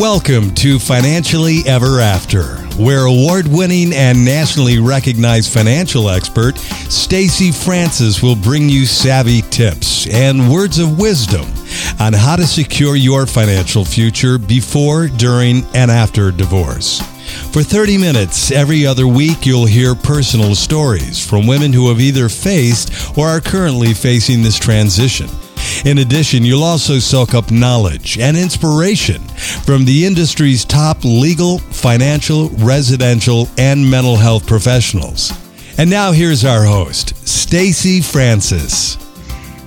Welcome to Financially Ever After, where award-winning and nationally recognized financial expert Stacy Francis will bring you savvy tips and words of wisdom on how to secure your financial future before, during, and after divorce. For 30 minutes every other week, you'll hear personal stories from women who have either faced or are currently facing this transition. In addition, you'll also soak up knowledge and inspiration from the industry's top legal, financial, residential, and mental health professionals. And now here's our host, Stacy Francis.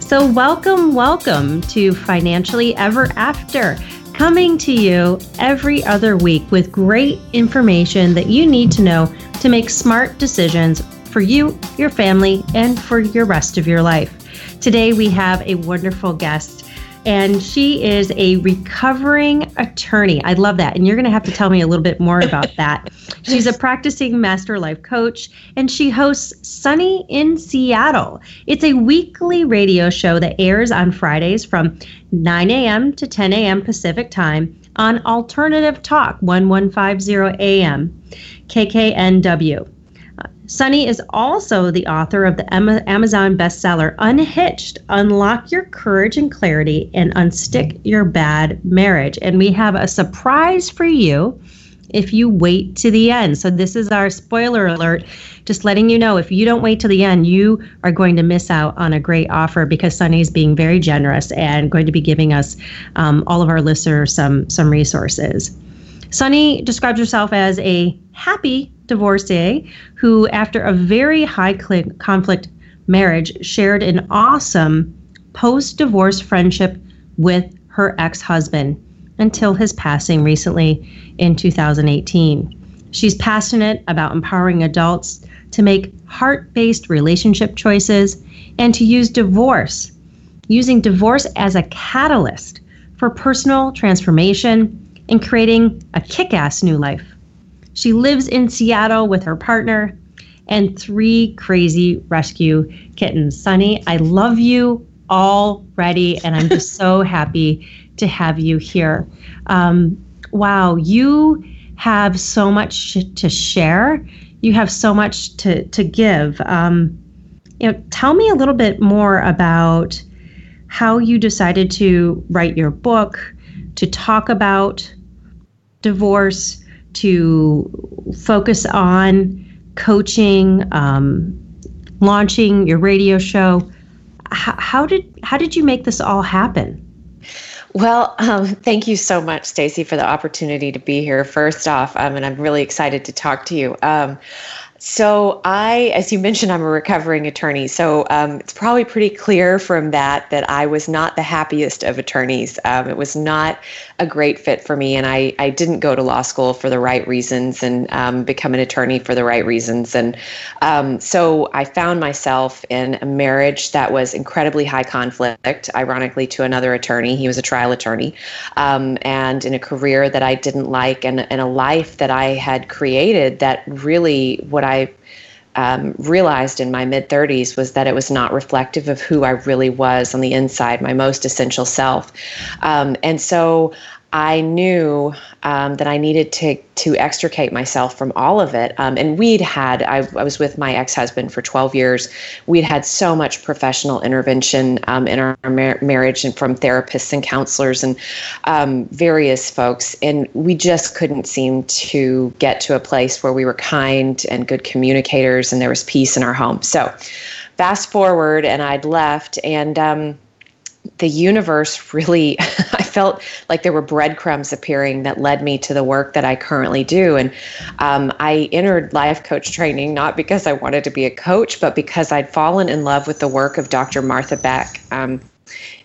So welcome, welcome to Financially Ever After, coming to you every other week with great information that you need to know to make smart decisions for you, your family, and for your rest of your life. Today we have a wonderful guest, and she is a recovering attorney. I love that. And you're going to have to tell me a little bit more about that. She's a practicing master life coach, and she hosts Sunny in Seattle. It's a weekly radio show that airs on Fridays from 9 a.m. to 10 a.m. Pacific time on Alternative Talk 1150 AM, KKNW. Sunny is also the author of the Amazon bestseller Unhitched Unlock Your Courage and Clarity and Unstick Your Bad Marriage. And we have a surprise for you if you wait to the end. So, this is our spoiler alert, just letting you know if you don't wait to the end, you are going to miss out on a great offer because Sunny is being very generous and going to be giving us, um, all of our listeners, some, some resources. Sunny describes herself as a happy divorcee who, after a very high conflict marriage, shared an awesome post divorce friendship with her ex husband until his passing recently in 2018. She's passionate about empowering adults to make heart based relationship choices and to use divorce, using divorce as a catalyst for personal transformation and creating a kick ass new life. She lives in Seattle with her partner and three crazy rescue kittens. Sunny, I love you already, and I'm just so happy to have you here. Um, wow, you have so much to share. You have so much to to give. Um, you know, tell me a little bit more about how you decided to write your book, to talk about divorce, to focus on coaching, um, launching your radio show. H- how did how did you make this all happen? Well, um, thank you so much, Stacy, for the opportunity to be here. First off, um, and I'm really excited to talk to you. Um, so, I, as you mentioned, I'm a recovering attorney. So, um, it's probably pretty clear from that that I was not the happiest of attorneys. Um, it was not a great fit for me, and I, I didn't go to law school for the right reasons and um, become an attorney for the right reasons. And um, so, I found myself in a marriage that was incredibly high conflict, ironically, to another attorney. He was a trial attorney, um, and in a career that I didn't like, and, and a life that I had created that really what I I um, realized in my mid 30s was that it was not reflective of who I really was on the inside, my most essential self. Um, and so I knew um, that I needed to to extricate myself from all of it. Um, and we'd had I, I, was with my ex husband for 12 years. We'd had so much professional intervention um, in our mar- marriage and from therapists and counselors and um, various folks, and we just couldn't seem to get to a place where we were kind and good communicators, and there was peace in our home. So, fast forward, and I'd left and um, the universe really i felt like there were breadcrumbs appearing that led me to the work that i currently do. And um, i entered life coach training not because i wanted to be a coach but because i'd fallen in love with the work of dr martha beck. Um,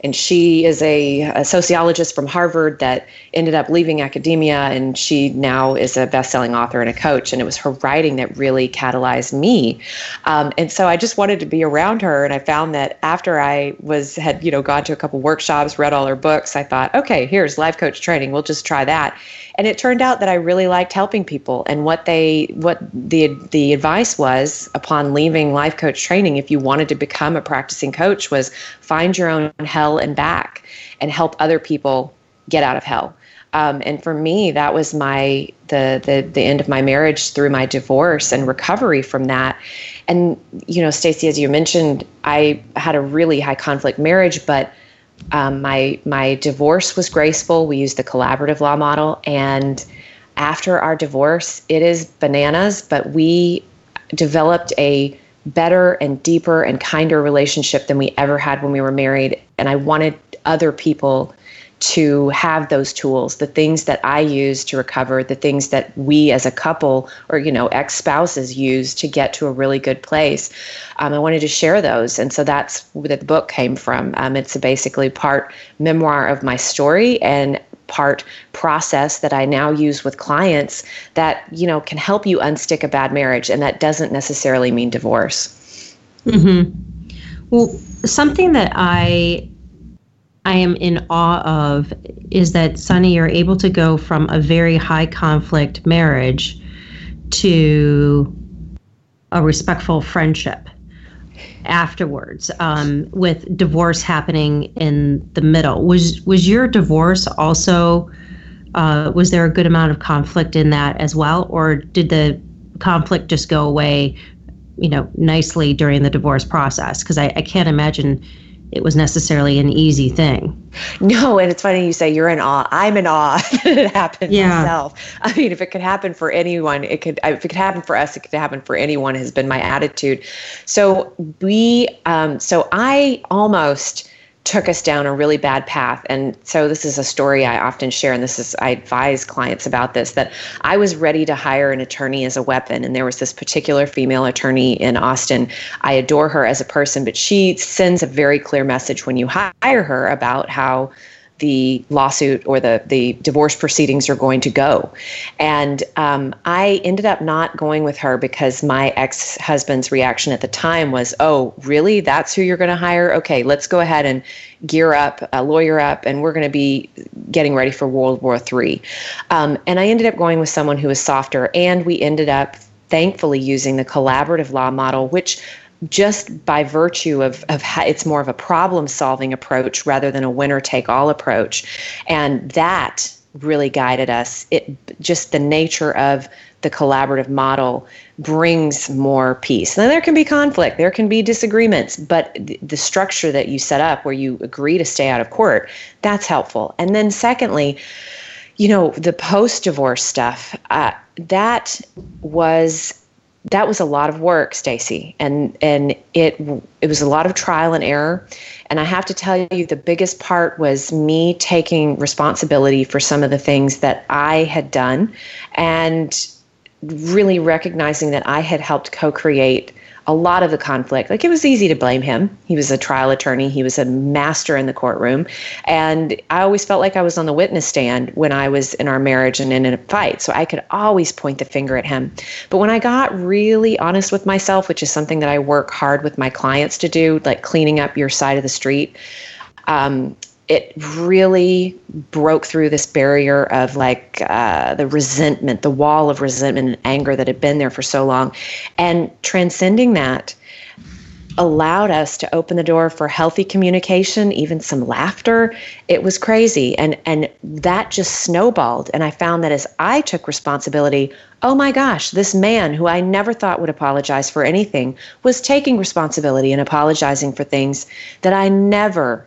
and she is a, a, sociologist from Harvard that ended up leaving academia, and she now is a best-selling author and a coach. And it was her writing that really catalyzed me. Um, and so I just wanted to be around her, and I found that after I was had you know gone to a couple workshops, read all her books, I thought, okay, here's life coach training. We'll just try that. And it turned out that I really liked helping people, and what they what the the advice was upon leaving life coach training, if you wanted to become a practicing coach, was find your own hell and back and help other people get out of hell. Um, and for me, that was my the, the the end of my marriage through my divorce and recovery from that. And you know, Stacy, as you mentioned, I had a really high conflict marriage, but um, my my divorce was graceful. We used the collaborative law model, and after our divorce, it is bananas. But we developed a better and deeper and kinder relationship than we ever had when we were married. And I wanted other people to have those tools, the things that I use to recover, the things that we as a couple or, you know, ex spouses use to get to a really good place. Um, I wanted to share those. And so that's where the book came from. Um, it's basically part memoir of my story and part process that I now use with clients that, you know, can help you unstick a bad marriage. And that doesn't necessarily mean divorce. Mm-hmm. Well, something that I I am in awe of is that Sunny, you're able to go from a very high conflict marriage to a respectful friendship afterwards um, with divorce happening in the middle. Was was your divorce also uh, was there a good amount of conflict in that as well? Or did the conflict just go away you know nicely during the divorce process? Because I, I can't imagine it was necessarily an easy thing. No, and it's funny you say you're in awe. I'm in awe that it happened yeah. myself. I mean, if it could happen for anyone, it could. If it could happen for us, it could happen for anyone. Has been my attitude. So we, um, so I almost took us down a really bad path. And so this is a story I often share, and this is I advise clients about this that I was ready to hire an attorney as a weapon, and there was this particular female attorney in Austin. I adore her as a person, but she sends a very clear message when you hire her about how the lawsuit or the the divorce proceedings are going to go. And um, I ended up not going with her because my ex husband's reaction at the time was, "Oh, really? That's who you're going to hire? Okay, let's go ahead and gear up, uh, lawyer up, and we're going to be getting ready for World War III." Um, and I ended up going with someone who was softer, and we ended up thankfully using the collaborative law model, which just by virtue of, of it's more of a problem solving approach rather than a winner take all approach. And that really guided us. It just the nature of the collaborative model brings more peace. Now there can be conflict, there can be disagreements, but the structure that you set up where you agree to stay out of court, that's helpful. And then secondly, you know, the post divorce stuff, uh, that was that was a lot of work, Stacy, and and it it was a lot of trial and error. And I have to tell you, the biggest part was me taking responsibility for some of the things that I had done, and really recognizing that I had helped co-create a lot of the conflict. Like it was easy to blame him. He was a trial attorney, he was a master in the courtroom. And I always felt like I was on the witness stand when I was in our marriage and in a fight. So I could always point the finger at him. But when I got really honest with myself, which is something that I work hard with my clients to do, like cleaning up your side of the street, um, it really broke through this barrier of like uh, the resentment, the wall of resentment and anger that had been there for so long. And transcending that allowed us to open the door for healthy communication, even some laughter. It was crazy. And, and that just snowballed. And I found that as I took responsibility, oh my gosh, this man who I never thought would apologize for anything was taking responsibility and apologizing for things that I never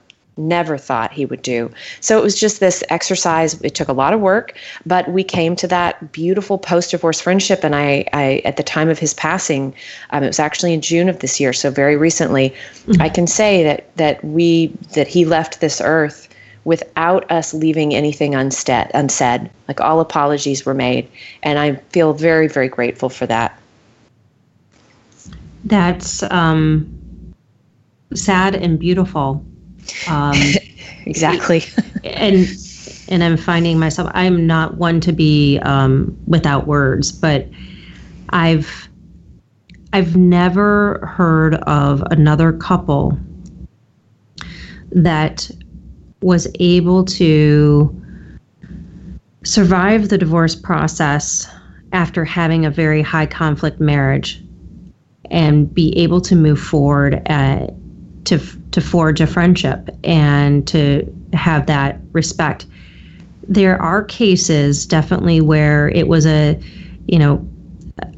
never thought he would do. So it was just this exercise. It took a lot of work, but we came to that beautiful post-divorce friendship. And I, I at the time of his passing, um, it was actually in June of this year, so very recently, mm-hmm. I can say that that we that he left this earth without us leaving anything unsaid. Unsaid, like all apologies were made, and I feel very very grateful for that. That's um, sad and beautiful um, exactly. and and I'm finding myself. I'm not one to be um, without words, but I've I've never heard of another couple that was able to survive the divorce process after having a very high conflict marriage and be able to move forward at, to to forge a friendship and to have that respect. there are cases definitely where it was a, you know,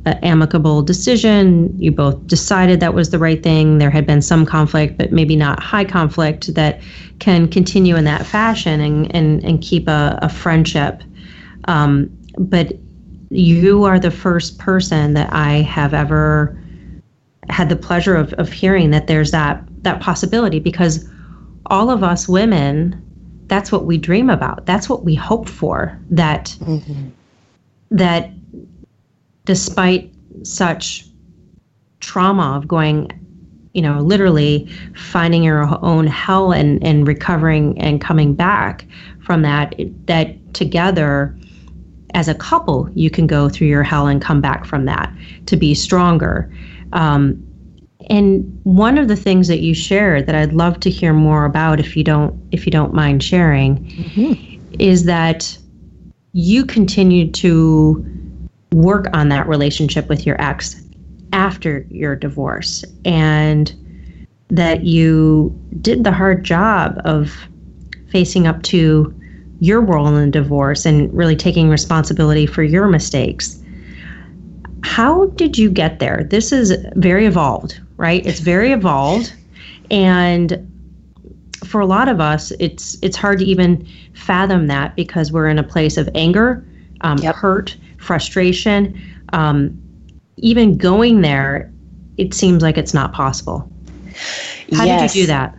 a amicable decision. You both decided that was the right thing. There had been some conflict, but maybe not high conflict that can continue in that fashion and and, and keep a, a friendship. Um, but you are the first person that I have ever had the pleasure of, of hearing that there's that that possibility because all of us women that's what we dream about. That's what we hope for. That mm-hmm. that despite such trauma of going you know literally finding your own hell and and recovering and coming back from that that together as a couple you can go through your hell and come back from that to be stronger. Um, and one of the things that you shared that I'd love to hear more about, if you don't if you don't mind sharing, mm-hmm. is that you continued to work on that relationship with your ex after your divorce, and that you did the hard job of facing up to your role in the divorce and really taking responsibility for your mistakes. How did you get there? This is very evolved right? It's very evolved. And for a lot of us, it's it's hard to even fathom that because we're in a place of anger, um, yep. hurt, frustration. Um, even going there, it seems like it's not possible. How yes. did you do that?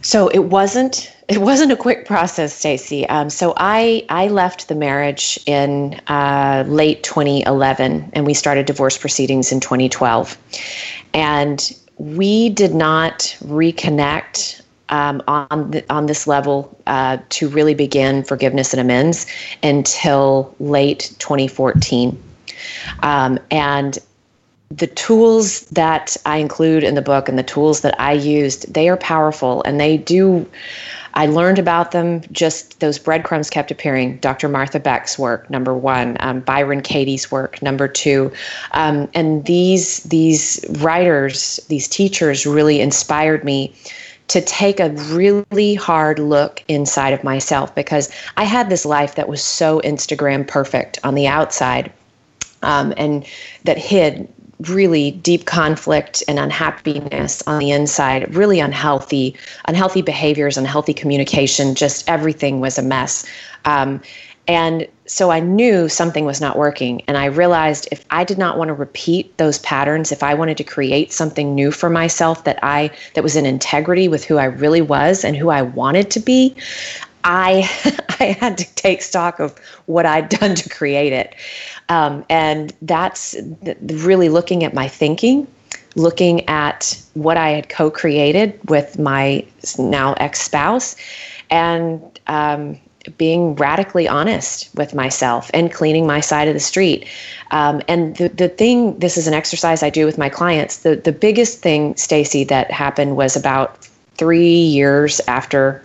So it wasn't it wasn't a quick process, Stacy. Um, so I I left the marriage in uh, late 2011, and we started divorce proceedings in 2012. And we did not reconnect um, on on this level uh, to really begin forgiveness and amends until late 2014. Um, and the tools that I include in the book and the tools that I used, they are powerful and they do I learned about them, just those breadcrumbs kept appearing. Dr. Martha Beck's work, number one, um, Byron Katie's work, number two. Um, and these, these writers, these teachers really inspired me to take a really hard look inside of myself because I had this life that was so Instagram perfect on the outside um, and that hid really deep conflict and unhappiness on the inside, really unhealthy, unhealthy behaviors, unhealthy communication, just everything was a mess. Um, and so I knew something was not working. And I realized if I did not want to repeat those patterns, if I wanted to create something new for myself that I that was in integrity with who I really was and who I wanted to be, I I had to take stock of what I'd done to create it. Um, and that's really looking at my thinking, looking at what I had co created with my now ex spouse, and um, being radically honest with myself and cleaning my side of the street. Um, and the, the thing, this is an exercise I do with my clients. The, the biggest thing, Stacy, that happened was about three years after,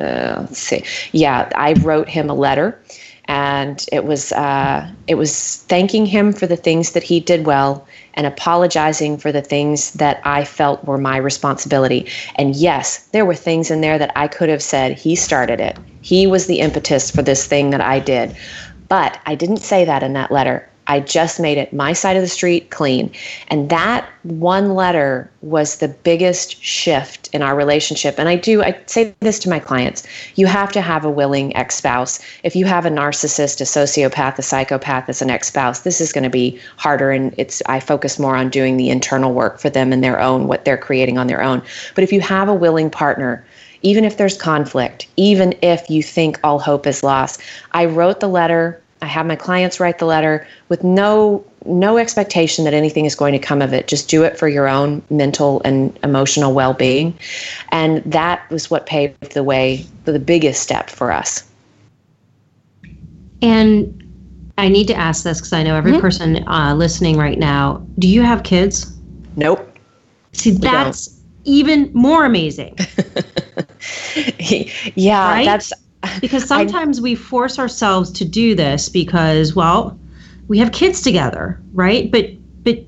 uh, let's see, yeah, I wrote him a letter and it was uh, it was thanking him for the things that he did well and apologizing for the things that I felt were my responsibility. And yes, there were things in there that I could have said he started it. He was the impetus for this thing that I did. But I didn't say that in that letter. I just made it my side of the street clean. And that one letter was the biggest shift in our relationship. And I do, I say this to my clients you have to have a willing ex spouse. If you have a narcissist, a sociopath, a psychopath as an ex spouse, this is going to be harder. And it's, I focus more on doing the internal work for them and their own, what they're creating on their own. But if you have a willing partner, even if there's conflict, even if you think all hope is lost, I wrote the letter I have my clients write the letter with no no expectation that anything is going to come of it. Just do it for your own mental and emotional well-being. And that was what paved the way for the biggest step for us. And I need to ask this because I know every mm-hmm. person uh, listening right now. Do you have kids? Nope. See, that's even more amazing. yeah, right? that's because sometimes I, we force ourselves to do this because well we have kids together right but but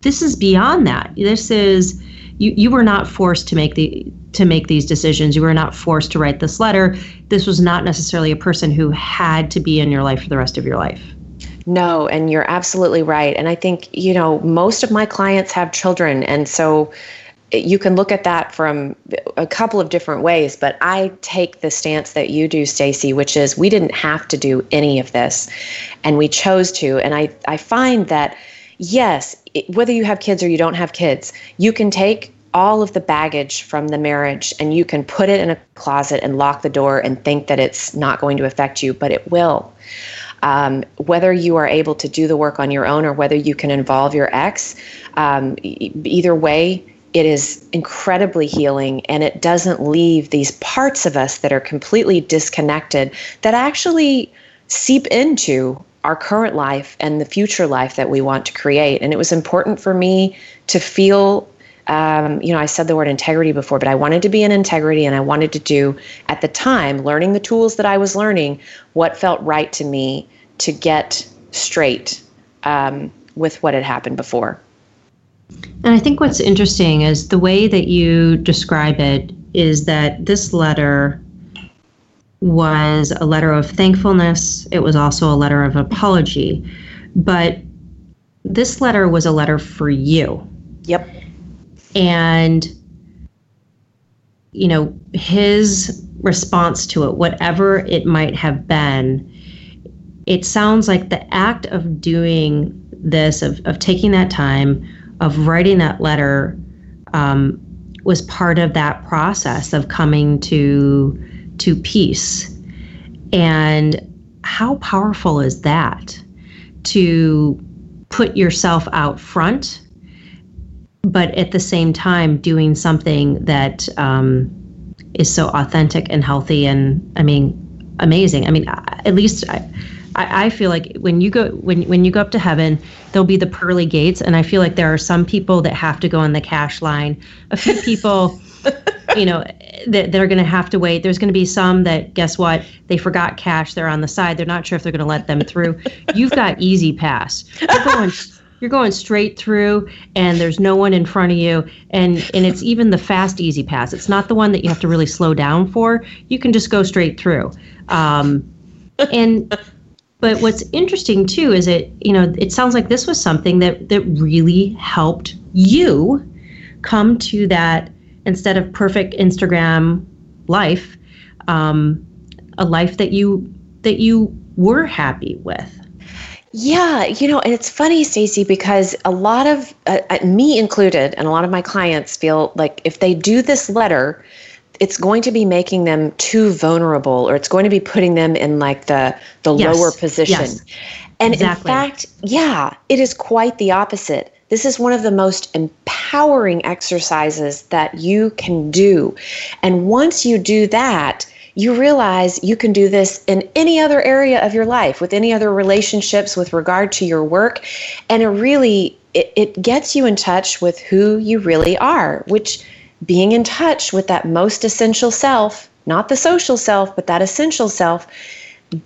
this is beyond that this is you you were not forced to make the to make these decisions. You were not forced to write this letter. This was not necessarily a person who had to be in your life for the rest of your life. No, and you're absolutely right. And I think, you know, most of my clients have children. And so you can look at that from a couple of different ways, but I take the stance that you do, Stacy, which is we didn't have to do any of this and we chose to. And I, I find that, yes, it, whether you have kids or you don't have kids, you can take all of the baggage from the marriage and you can put it in a closet and lock the door and think that it's not going to affect you, but it will. Um, whether you are able to do the work on your own or whether you can involve your ex, um, e- either way, it is incredibly healing and it doesn't leave these parts of us that are completely disconnected that actually seep into our current life and the future life that we want to create. And it was important for me to feel um, you know, I said the word integrity before, but I wanted to be in integrity and I wanted to do, at the time, learning the tools that I was learning, what felt right to me to get straight um, with what had happened before. And I think what's interesting is the way that you describe it is that this letter was a letter of thankfulness, it was also a letter of apology, but this letter was a letter for you. Yep. And you know his response to it whatever it might have been it sounds like the act of doing this of, of taking that time of writing that letter um, was part of that process of coming to to peace and how powerful is that to put yourself out front but at the same time doing something that um, is so authentic and healthy and I mean amazing. I mean, at least I, I, feel like when you go when when you go up to heaven, there'll be the pearly gates, and I feel like there are some people that have to go on the cash line. A few people. you know that, are going to have to wait. There's going to be some that guess what? They forgot cash. They're on the side. They're not sure if they're going to let them through. You've got easy pass. You're going you're going straight through and there's no one in front of you. And and it's even the fast easy pass. It's not the one that you have to really slow down for. You can just go straight through. Um, and but what's interesting too is it you know it sounds like this was something that that really helped you come to that instead of perfect instagram life um, a life that you that you were happy with. Yeah, you know, and it's funny, Stacy, because a lot of uh, uh, me included, and a lot of my clients feel like if they do this letter, it's going to be making them too vulnerable, or it's going to be putting them in like the the yes. lower position. Yes. And exactly. in fact, yeah, it is quite the opposite. This is one of the most empowering exercises that you can do. And once you do that, you realize you can do this in any other area of your life, with any other relationships, with regard to your work. And it really it, it gets you in touch with who you really are, which being in touch with that most essential self, not the social self, but that essential self,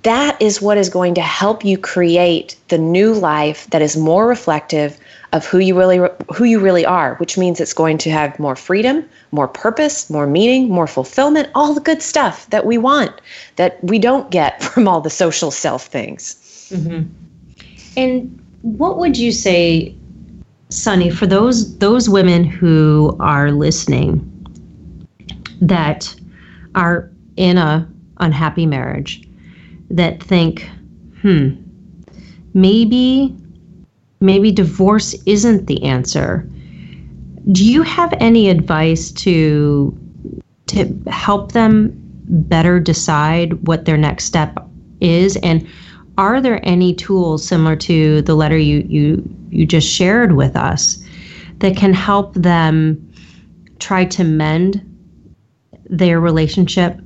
that is what is going to help you create the new life that is more reflective of who you really who you really are, which means it's going to have more freedom, more purpose, more meaning, more fulfillment, all the good stuff that we want that we don't get from all the social self things. Mm-hmm. And what would you say, Sunny, for those those women who are listening that are in a unhappy marriage that think, hmm, maybe maybe divorce isn't the answer. Do you have any advice to to help them better decide what their next step is and are there any tools similar to the letter you you you just shared with us that can help them try to mend their relationship,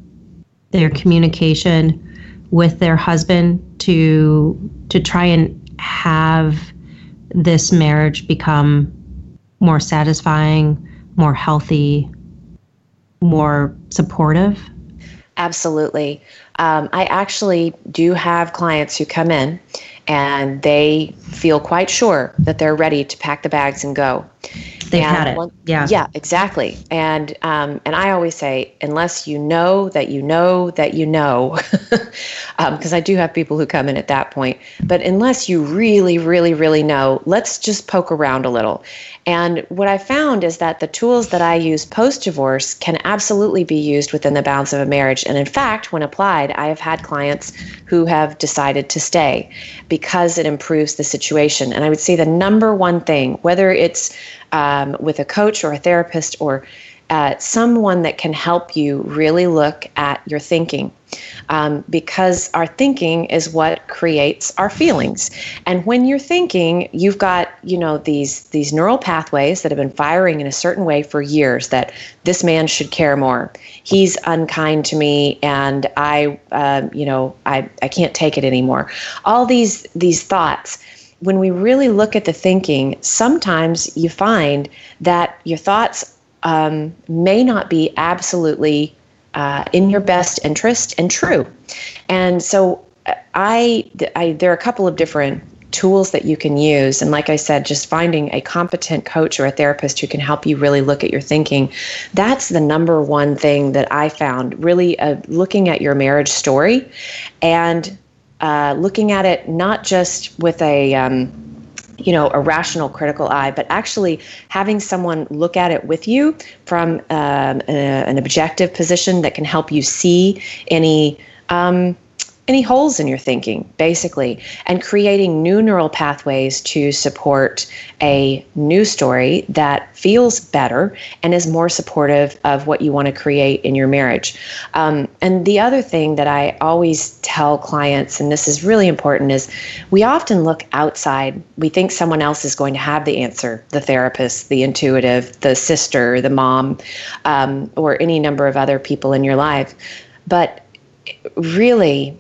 their communication with their husband to to try and have this marriage become more satisfying, more healthy, more supportive? Absolutely. Um, I actually do have clients who come in and they feel quite sure that they're ready to pack the bags and go. They've and had it. One, yeah. Yeah, exactly. And um, and I always say, unless you know that you know that you know, because um, I do have people who come in at that point. But unless you really, really, really know, let's just poke around a little. And what I found is that the tools that I use post divorce can absolutely be used within the bounds of a marriage. And in fact, when applied, I have had clients who have decided to stay because it improves the situation. And I would say the number one thing, whether it's um, with a coach or a therapist or uh, someone that can help you really look at your thinking um, because our thinking is what creates our feelings. And when you're thinking you've got you know these these neural pathways that have been firing in a certain way for years that this man should care more. He's unkind to me and i uh, you know I, I can't take it anymore. All these these thoughts when we really look at the thinking, sometimes you find that your thoughts um, may not be absolutely uh, in your best interest and true. And so uh, I, I, there are a couple of different tools that you can use. And like I said, just finding a competent coach or a therapist who can help you really look at your thinking. That's the number one thing that I found really uh, looking at your marriage story and uh, looking at it not just with a um, you know a rational critical eye but actually having someone look at it with you from um, a, an objective position that can help you see any um, any holes in your thinking, basically, and creating new neural pathways to support a new story that feels better and is more supportive of what you want to create in your marriage. Um, and the other thing that I always tell clients, and this is really important, is we often look outside. We think someone else is going to have the answer the therapist, the intuitive, the sister, the mom, um, or any number of other people in your life. But really,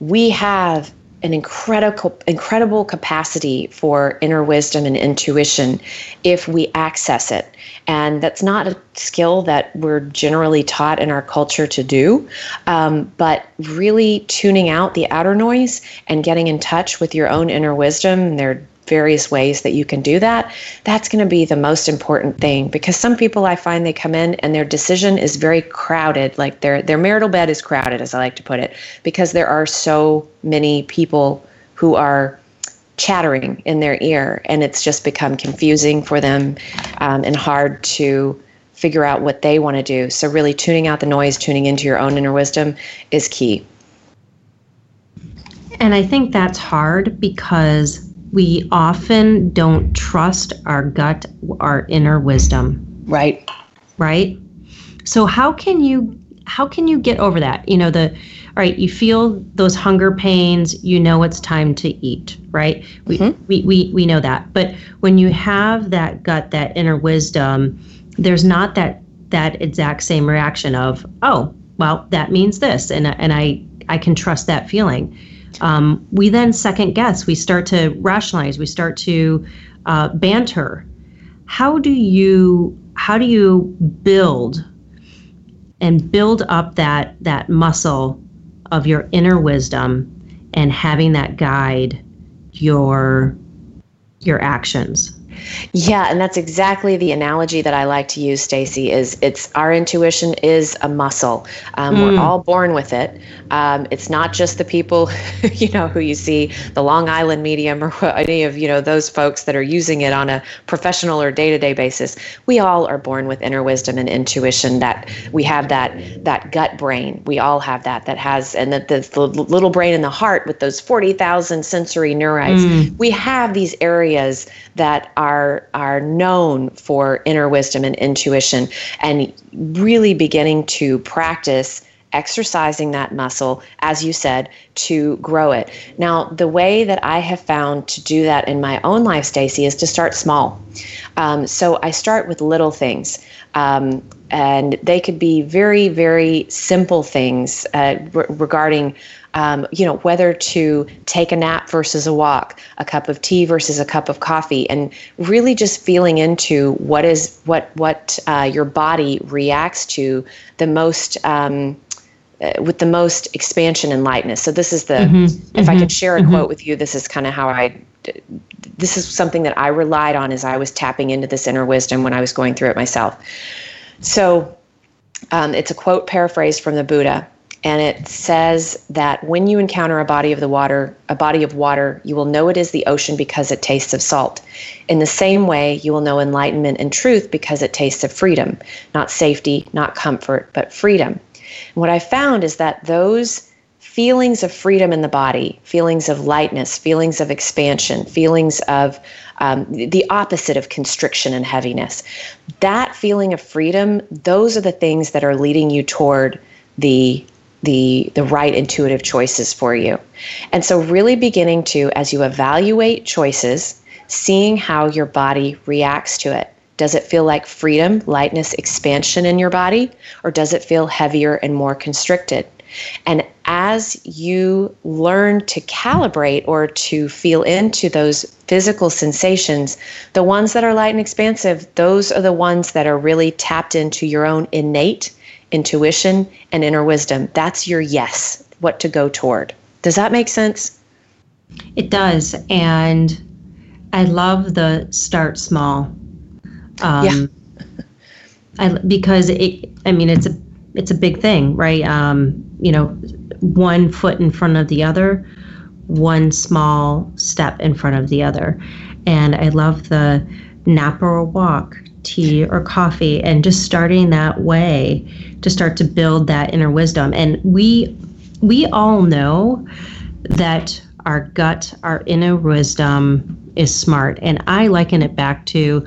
we have an incredible incredible capacity for inner wisdom and intuition if we access it. And that's not a skill that we're generally taught in our culture to do um, but really tuning out the outer noise and getting in touch with your own inner wisdom there various ways that you can do that, that's going to be the most important thing because some people I find they come in and their decision is very crowded, like their their marital bed is crowded as I like to put it, because there are so many people who are chattering in their ear and it's just become confusing for them um, and hard to figure out what they want to do. So really tuning out the noise, tuning into your own inner wisdom is key. And I think that's hard because we often don't trust our gut, our inner wisdom. Right. Right. So how can you how can you get over that? You know, the all right, you feel those hunger pains, you know it's time to eat, right? We, mm-hmm. we, we, we know that. But when you have that gut, that inner wisdom, there's not that that exact same reaction of, oh, well, that means this, and and I I can trust that feeling um, we then second guess, we start to rationalize, we start to uh, banter. How do you how do you build and build up that that muscle of your inner wisdom and having that guide your your actions? Yeah, and that's exactly the analogy that I like to use, Stacy. Is it's our intuition is a muscle. Um, mm. We're hmm. all born with it. Um, it's not just the people, you know, who you see the Long Island medium or any of you know those folks that are using it on a professional or day to day basis. We all are born with inner wisdom and intuition. That we have that that gut brain. We all have that. That has and that the, the little brain in the heart with those forty thousand sensory neurites. Mm. We have these areas that are are are known for inner wisdom and intuition and really beginning to practice exercising that muscle, as you said, to grow it. Now, the way that I have found to do that in my own life, Stacy, is to start small. Um, so I start with little things. Um, and they could be very, very simple things uh, re- regarding um, you know, whether to take a nap versus a walk, a cup of tea versus a cup of coffee, and really just feeling into what is what what uh, your body reacts to the most. Um, uh, with the most expansion and lightness. So this is the mm-hmm. if mm-hmm. I could share a mm-hmm. quote with you, this is kind of how I this is something that I relied on as I was tapping into this inner wisdom when I was going through it myself. So um, it's a quote paraphrased from the Buddha, and it says that when you encounter a body of the water, a body of water, you will know it is the ocean because it tastes of salt. In the same way, you will know enlightenment and truth because it tastes of freedom, not safety, not comfort, but freedom. And what I found is that those feelings of freedom in the body, feelings of lightness, feelings of expansion, feelings of um, the opposite of constriction and heaviness. That feeling of freedom, those are the things that are leading you toward the the the right intuitive choices for you. And so really beginning to as you evaluate choices, seeing how your body reacts to it. Does it feel like freedom, lightness, expansion in your body or does it feel heavier and more constricted? And as you learn to calibrate or to feel into those physical sensations, the ones that are light and expansive, those are the ones that are really tapped into your own innate intuition and inner wisdom. That's your yes, what to go toward. Does that make sense? It does. And I love the start small. Um, yeah. I, because it, I mean, it's a, it's a big thing, right? Um, you know, one foot in front of the other, one small step in front of the other. And I love the nap or walk, tea or coffee, and just starting that way to start to build that inner wisdom. And we we all know that our gut, our inner wisdom is smart. And I liken it back to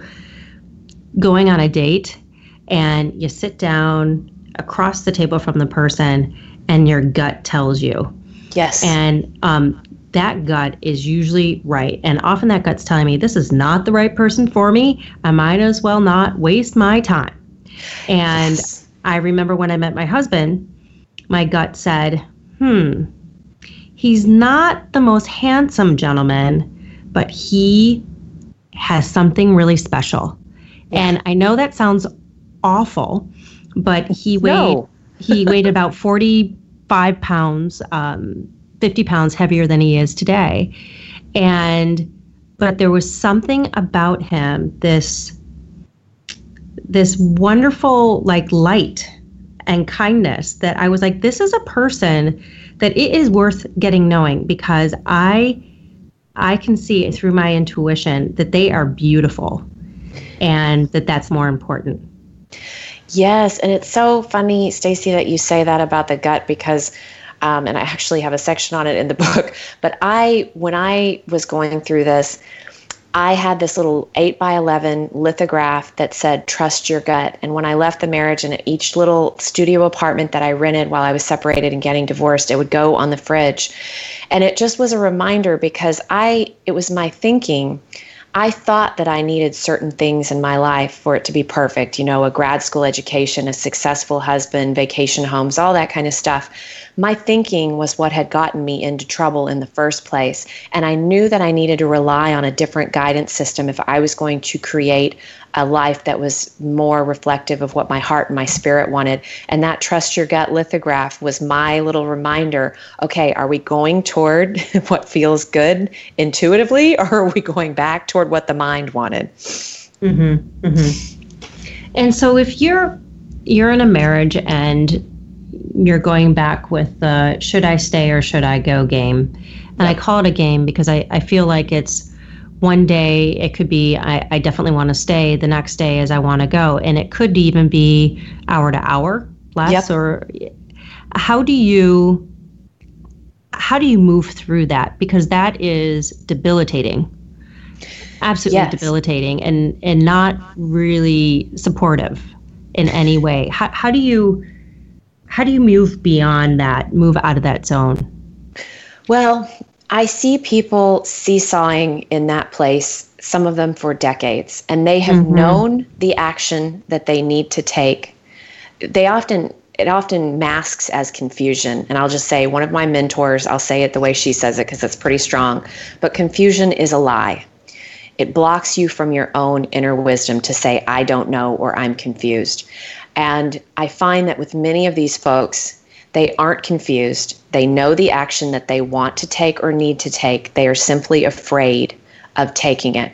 going on a date and you sit down across the table from the person and your gut tells you. Yes. And um, that gut is usually right. And often that gut's telling me this is not the right person for me. I might as well not waste my time. And yes. I remember when I met my husband, my gut said, hmm, he's not the most handsome gentleman, but he has something really special. Yeah. And I know that sounds awful, but he weighed no he weighed about 45 pounds, um, 50 pounds heavier than he is today. And, but there was something about him, this, this wonderful like light and kindness that I was like, this is a person that it is worth getting knowing because I, I can see it through my intuition that they are beautiful and that that's more important. Yes, and it's so funny, Stacy, that you say that about the gut because um, and I actually have a section on it in the book. But I, when I was going through this, I had this little 8 by 11 lithograph that said, Trust your gut. And when I left the marriage and each little studio apartment that I rented while I was separated and getting divorced, it would go on the fridge. And it just was a reminder because I, it was my thinking I thought that I needed certain things in my life for it to be perfect, you know, a grad school education, a successful husband, vacation homes, all that kind of stuff. My thinking was what had gotten me into trouble in the first place. And I knew that I needed to rely on a different guidance system if I was going to create a life that was more reflective of what my heart and my spirit wanted. And that trust your gut lithograph was my little reminder okay, are we going toward what feels good intuitively, or are we going back toward what the mind wanted? Mm-hmm, mm-hmm. And so if you're you're in a marriage and you're going back with the should I stay or should I go game. And I call it a game because I, I feel like it's one day it could be I, I definitely want to stay. The next day as i want to go. And it could even be hour to hour less yep. or how do you how do you move through that? Because that is debilitating. Absolutely yes. debilitating and and not really supportive in any way. How, how do you how do you move beyond that move out of that zone? Well I see people seesawing in that place, some of them for decades, and they have mm-hmm. known the action that they need to take. They often it often masks as confusion. And I'll just say one of my mentors, I'll say it the way she says it because it's pretty strong, but confusion is a lie. It blocks you from your own inner wisdom to say, I don't know or I'm confused. And I find that with many of these folks, They aren't confused. They know the action that they want to take or need to take. They are simply afraid of taking it.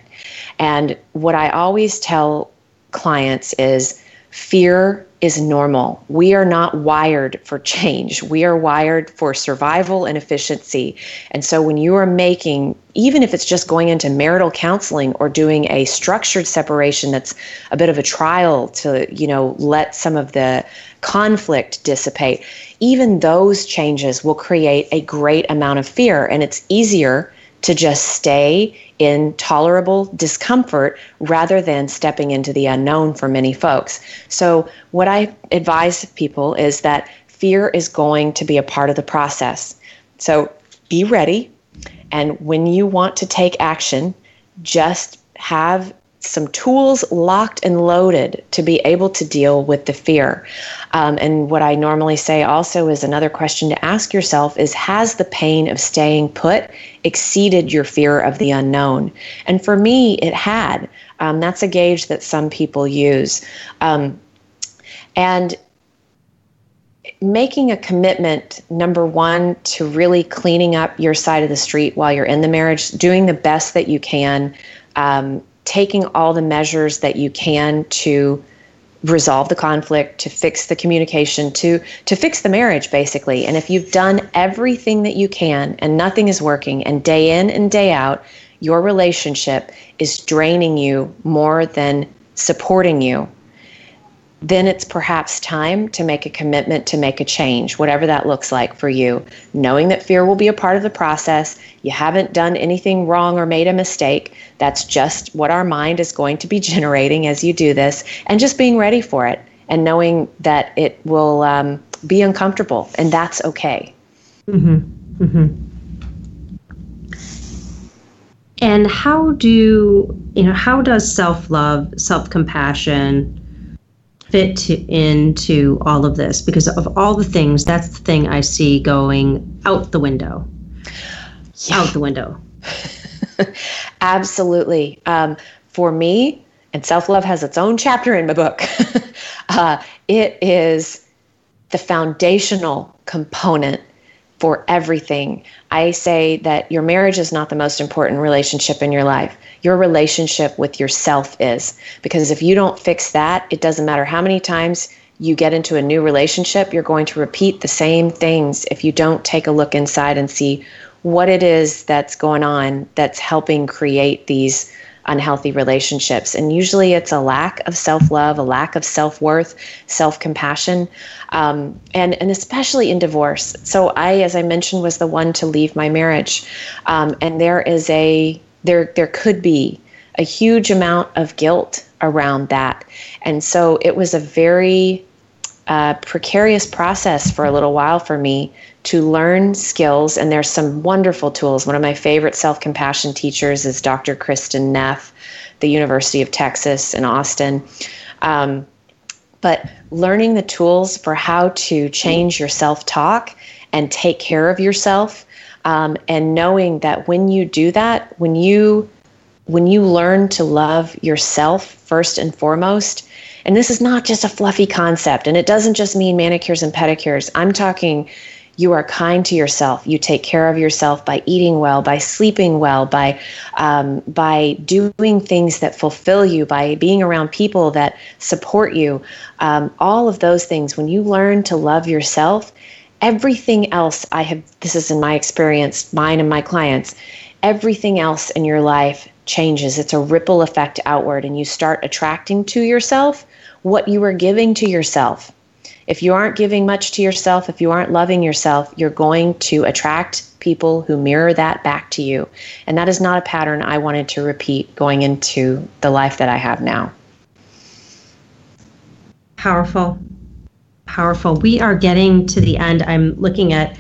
And what I always tell clients is fear is normal. We are not wired for change. We are wired for survival and efficiency. And so when you are making, even if it's just going into marital counseling or doing a structured separation that's a bit of a trial to, you know, let some of the conflict dissipate, even those changes will create a great amount of fear. And it's easier to just stay in tolerable discomfort rather than stepping into the unknown for many folks. So, what I advise people is that fear is going to be a part of the process. So, be ready. And when you want to take action, just have some tools locked and loaded to be able to deal with the fear. Um, and what I normally say also is another question to ask yourself is Has the pain of staying put exceeded your fear of the unknown? And for me, it had. Um, that's a gauge that some people use. Um, and making a commitment, number one, to really cleaning up your side of the street while you're in the marriage, doing the best that you can. Um, taking all the measures that you can to resolve the conflict to fix the communication to to fix the marriage basically. And if you've done everything that you can and nothing is working and day in and day out your relationship is draining you more than supporting you then it's perhaps time to make a commitment to make a change, whatever that looks like for you. Knowing that fear will be a part of the process, you haven't done anything wrong or made a mistake. That's just what our mind is going to be generating as you do this, and just being ready for it and knowing that it will um, be uncomfortable, and that's okay. Mm-hmm. Mm-hmm. And how do you know? How does self love, self compassion? Fit to, into all of this because of all the things that's the thing i see going out the window. Yeah. out the window. Absolutely. Um, for me and self-love has its own chapter in my book uh, it is the foundational component for everything. I say that your marriage is not the most important relationship in your life. Your relationship with yourself is. Because if you don't fix that, it doesn't matter how many times you get into a new relationship, you're going to repeat the same things if you don't take a look inside and see what it is that's going on that's helping create these unhealthy relationships. And usually it's a lack of self love, a lack of self worth, self compassion, um, and, and especially in divorce. So I, as I mentioned, was the one to leave my marriage. Um, and there is a, there, there could be a huge amount of guilt around that. And so it was a very uh, precarious process for a little while for me to learn skills. And there's some wonderful tools. One of my favorite self compassion teachers is Dr. Kristin Neff, the University of Texas in Austin. Um, but learning the tools for how to change your self talk and take care of yourself, um, and knowing that when you do that, when you when you learn to love yourself first and foremost, and this is not just a fluffy concept, and it doesn't just mean manicures and pedicures. I'm talking you are kind to yourself. You take care of yourself by eating well, by sleeping well, by um, by doing things that fulfill you, by being around people that support you. Um, all of those things. When you learn to love yourself, everything else. I have. This is in my experience, mine and my clients. Everything else in your life changes. It's a ripple effect outward, and you start attracting to yourself what you are giving to yourself. If you aren't giving much to yourself, if you aren't loving yourself, you're going to attract people who mirror that back to you. And that is not a pattern I wanted to repeat going into the life that I have now. Powerful. Powerful. We are getting to the end. I'm looking at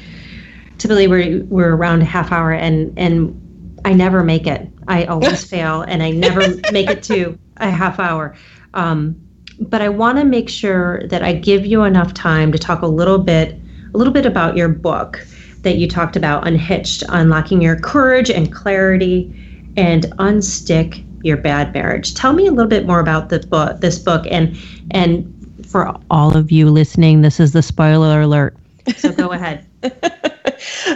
typically we're we're around a half hour and and I never make it. I always fail and I never make it to a half hour. Um, but I want to make sure that I give you enough time to talk a little bit a little bit about your book that you talked about unhitched unlocking your courage and clarity and unstick your bad marriage tell me a little bit more about the book this book and and for all of you listening this is the spoiler alert So go ahead.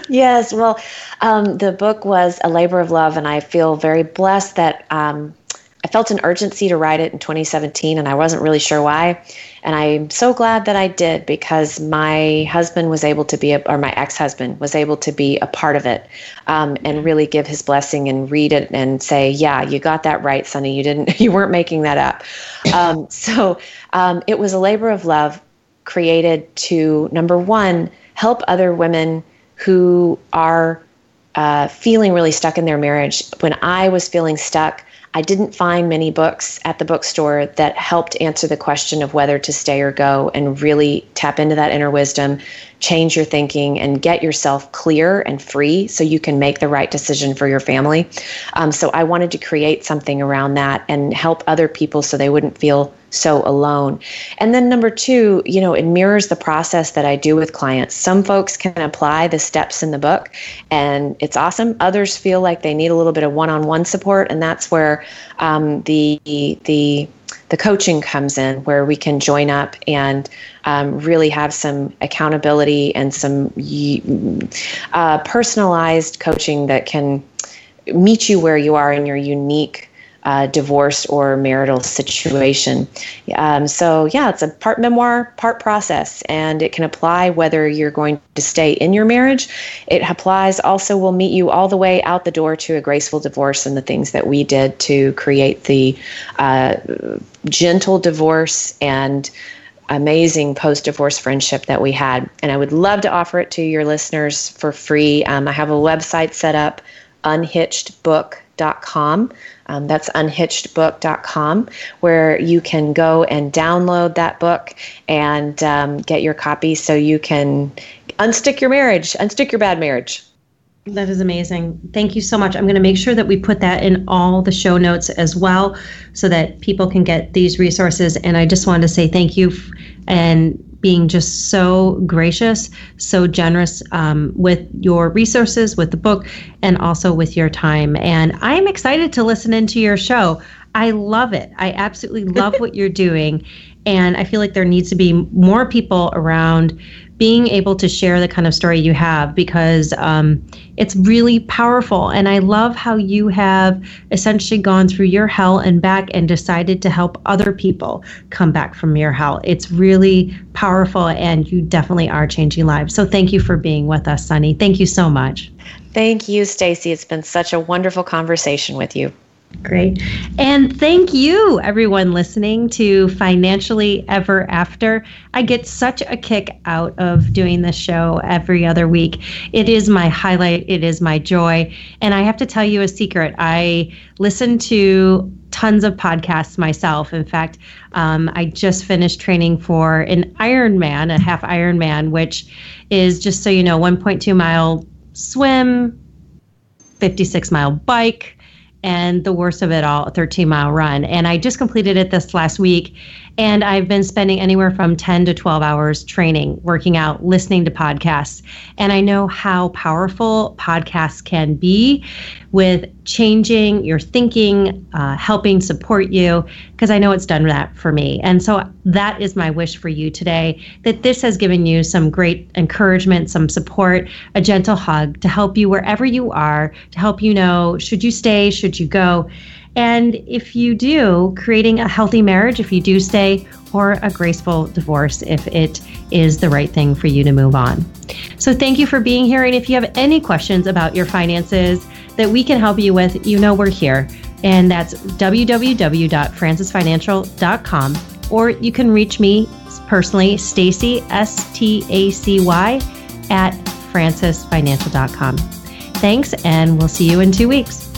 yes, well, um, the book was a labor of love, and I feel very blessed that um, I felt an urgency to write it in 2017, and I wasn't really sure why. And I'm so glad that I did because my husband was able to be, a, or my ex husband was able to be a part of it um, and really give his blessing and read it and say, Yeah, you got that right, Sunny. You didn't, you weren't making that up. Um, so um, it was a labor of love created to, number one, help other women who are uh, feeling really stuck in their marriage. When I was feeling stuck, I didn't find many books at the bookstore that helped answer the question of whether to stay or go and really tap into that inner wisdom, change your thinking, and get yourself clear and free so you can make the right decision for your family. Um, so I wanted to create something around that and help other people so they wouldn't feel so alone. And then number two, you know, it mirrors the process that I do with clients. Some folks can apply the steps in the book and it's awesome. Others feel like they need a little bit of one-on-one support, and that's where um, the the the coaching comes in, where we can join up and um, really have some accountability and some uh, personalized coaching that can meet you where you are in your unique uh, divorce or marital situation. Um, so, yeah, it's a part memoir, part process, and it can apply whether you're going to stay in your marriage. It applies also, will meet you all the way out the door to a graceful divorce and the things that we did to create the uh, gentle divorce and amazing post divorce friendship that we had. And I would love to offer it to your listeners for free. Um, I have a website set up, unhitchedbook.com. Um, that's unhitchedbook.com, where you can go and download that book and um, get your copy so you can unstick your marriage, unstick your bad marriage. That is amazing. Thank you so much. I'm going to make sure that we put that in all the show notes as well so that people can get these resources. And I just wanted to say thank you and being just so gracious, so generous um, with your resources, with the book, and also with your time. And I'm excited to listen into your show. I love it. I absolutely love what you're doing. And I feel like there needs to be more people around being able to share the kind of story you have because um, it's really powerful. And I love how you have essentially gone through your hell and back and decided to help other people come back from your hell. It's really powerful, and you definitely are changing lives. So thank you for being with us, Sunny. Thank you so much. Thank you, Stacy. It's been such a wonderful conversation with you. Great. And thank you, everyone listening to Financially Ever After. I get such a kick out of doing this show every other week. It is my highlight, it is my joy. And I have to tell you a secret I listen to tons of podcasts myself. In fact, um, I just finished training for an Ironman, a half Ironman, which is just so you know, 1.2 mile swim, 56 mile bike and the worst of it all, a 13 mile run. And I just completed it this last week. And I've been spending anywhere from 10 to 12 hours training, working out, listening to podcasts. And I know how powerful podcasts can be with changing your thinking, uh, helping support you, because I know it's done that for me. And so that is my wish for you today that this has given you some great encouragement, some support, a gentle hug to help you wherever you are, to help you know should you stay, should you go. And if you do, creating a healthy marriage, if you do stay, or a graceful divorce if it is the right thing for you to move on. So, thank you for being here. And if you have any questions about your finances that we can help you with, you know we're here. And that's www.francisfinancial.com. Or you can reach me personally, Stacy, S T A C Y, at francisfinancial.com. Thanks, and we'll see you in two weeks.